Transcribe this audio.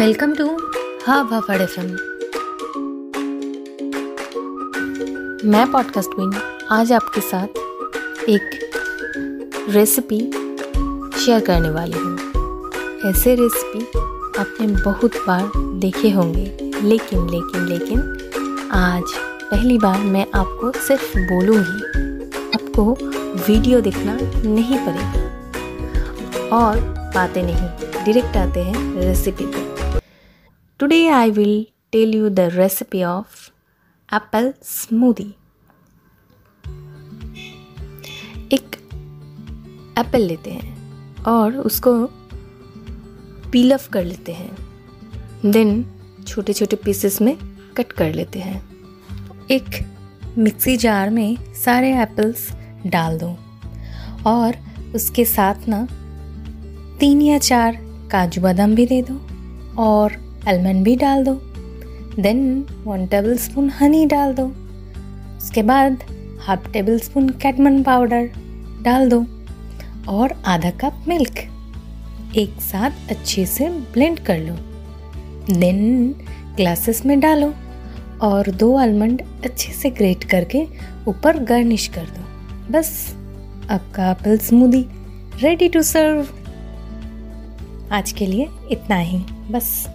Welcome to हब हफड़ एफ़ मैं पॉडकास्ट क्वीन आज आपके साथ एक रेसिपी शेयर करने वाली हूँ। ऐसे रेसिपी आपने बहुत बार देखे होंगे, लेकिन लेकिन लेकिन आज पहली बार मैं आपको सिर्फ़ बोलूँगी, आपको वीडियो देखना नहीं पड़ेगा। और बातें नहीं डायरेक्ट आते हैं रेसिपी पे Today I will tell you the recipe of apple smoothie. एक एप्पल लेते हैं और उसको पील ऑफ़ कर लेते हैं देन छोटे छोटे पीसेस में कट कर लेते हैं एक मिक्सी जार में सारे एप्पल्स डाल दो और उसके साथ ना तीन या चार काजू बादाम भी दे दो और आलमंड भी डाल दो। Then one tablespoon honey डाल दो। उसके बाद हाफ़ टेबल स्पून कैटमन पाउडर डाल दो और आधा कप मिल्क एक साथ अच्छे से ब्लेंड कर लो। देन ग्लासेस में डालो और दो आलमंड अच्छे से ग्रेट करके ऊपर गार्निश कर दो। बस, आपका apple smoothie ready to serve आज के लिए इतना ही। बस।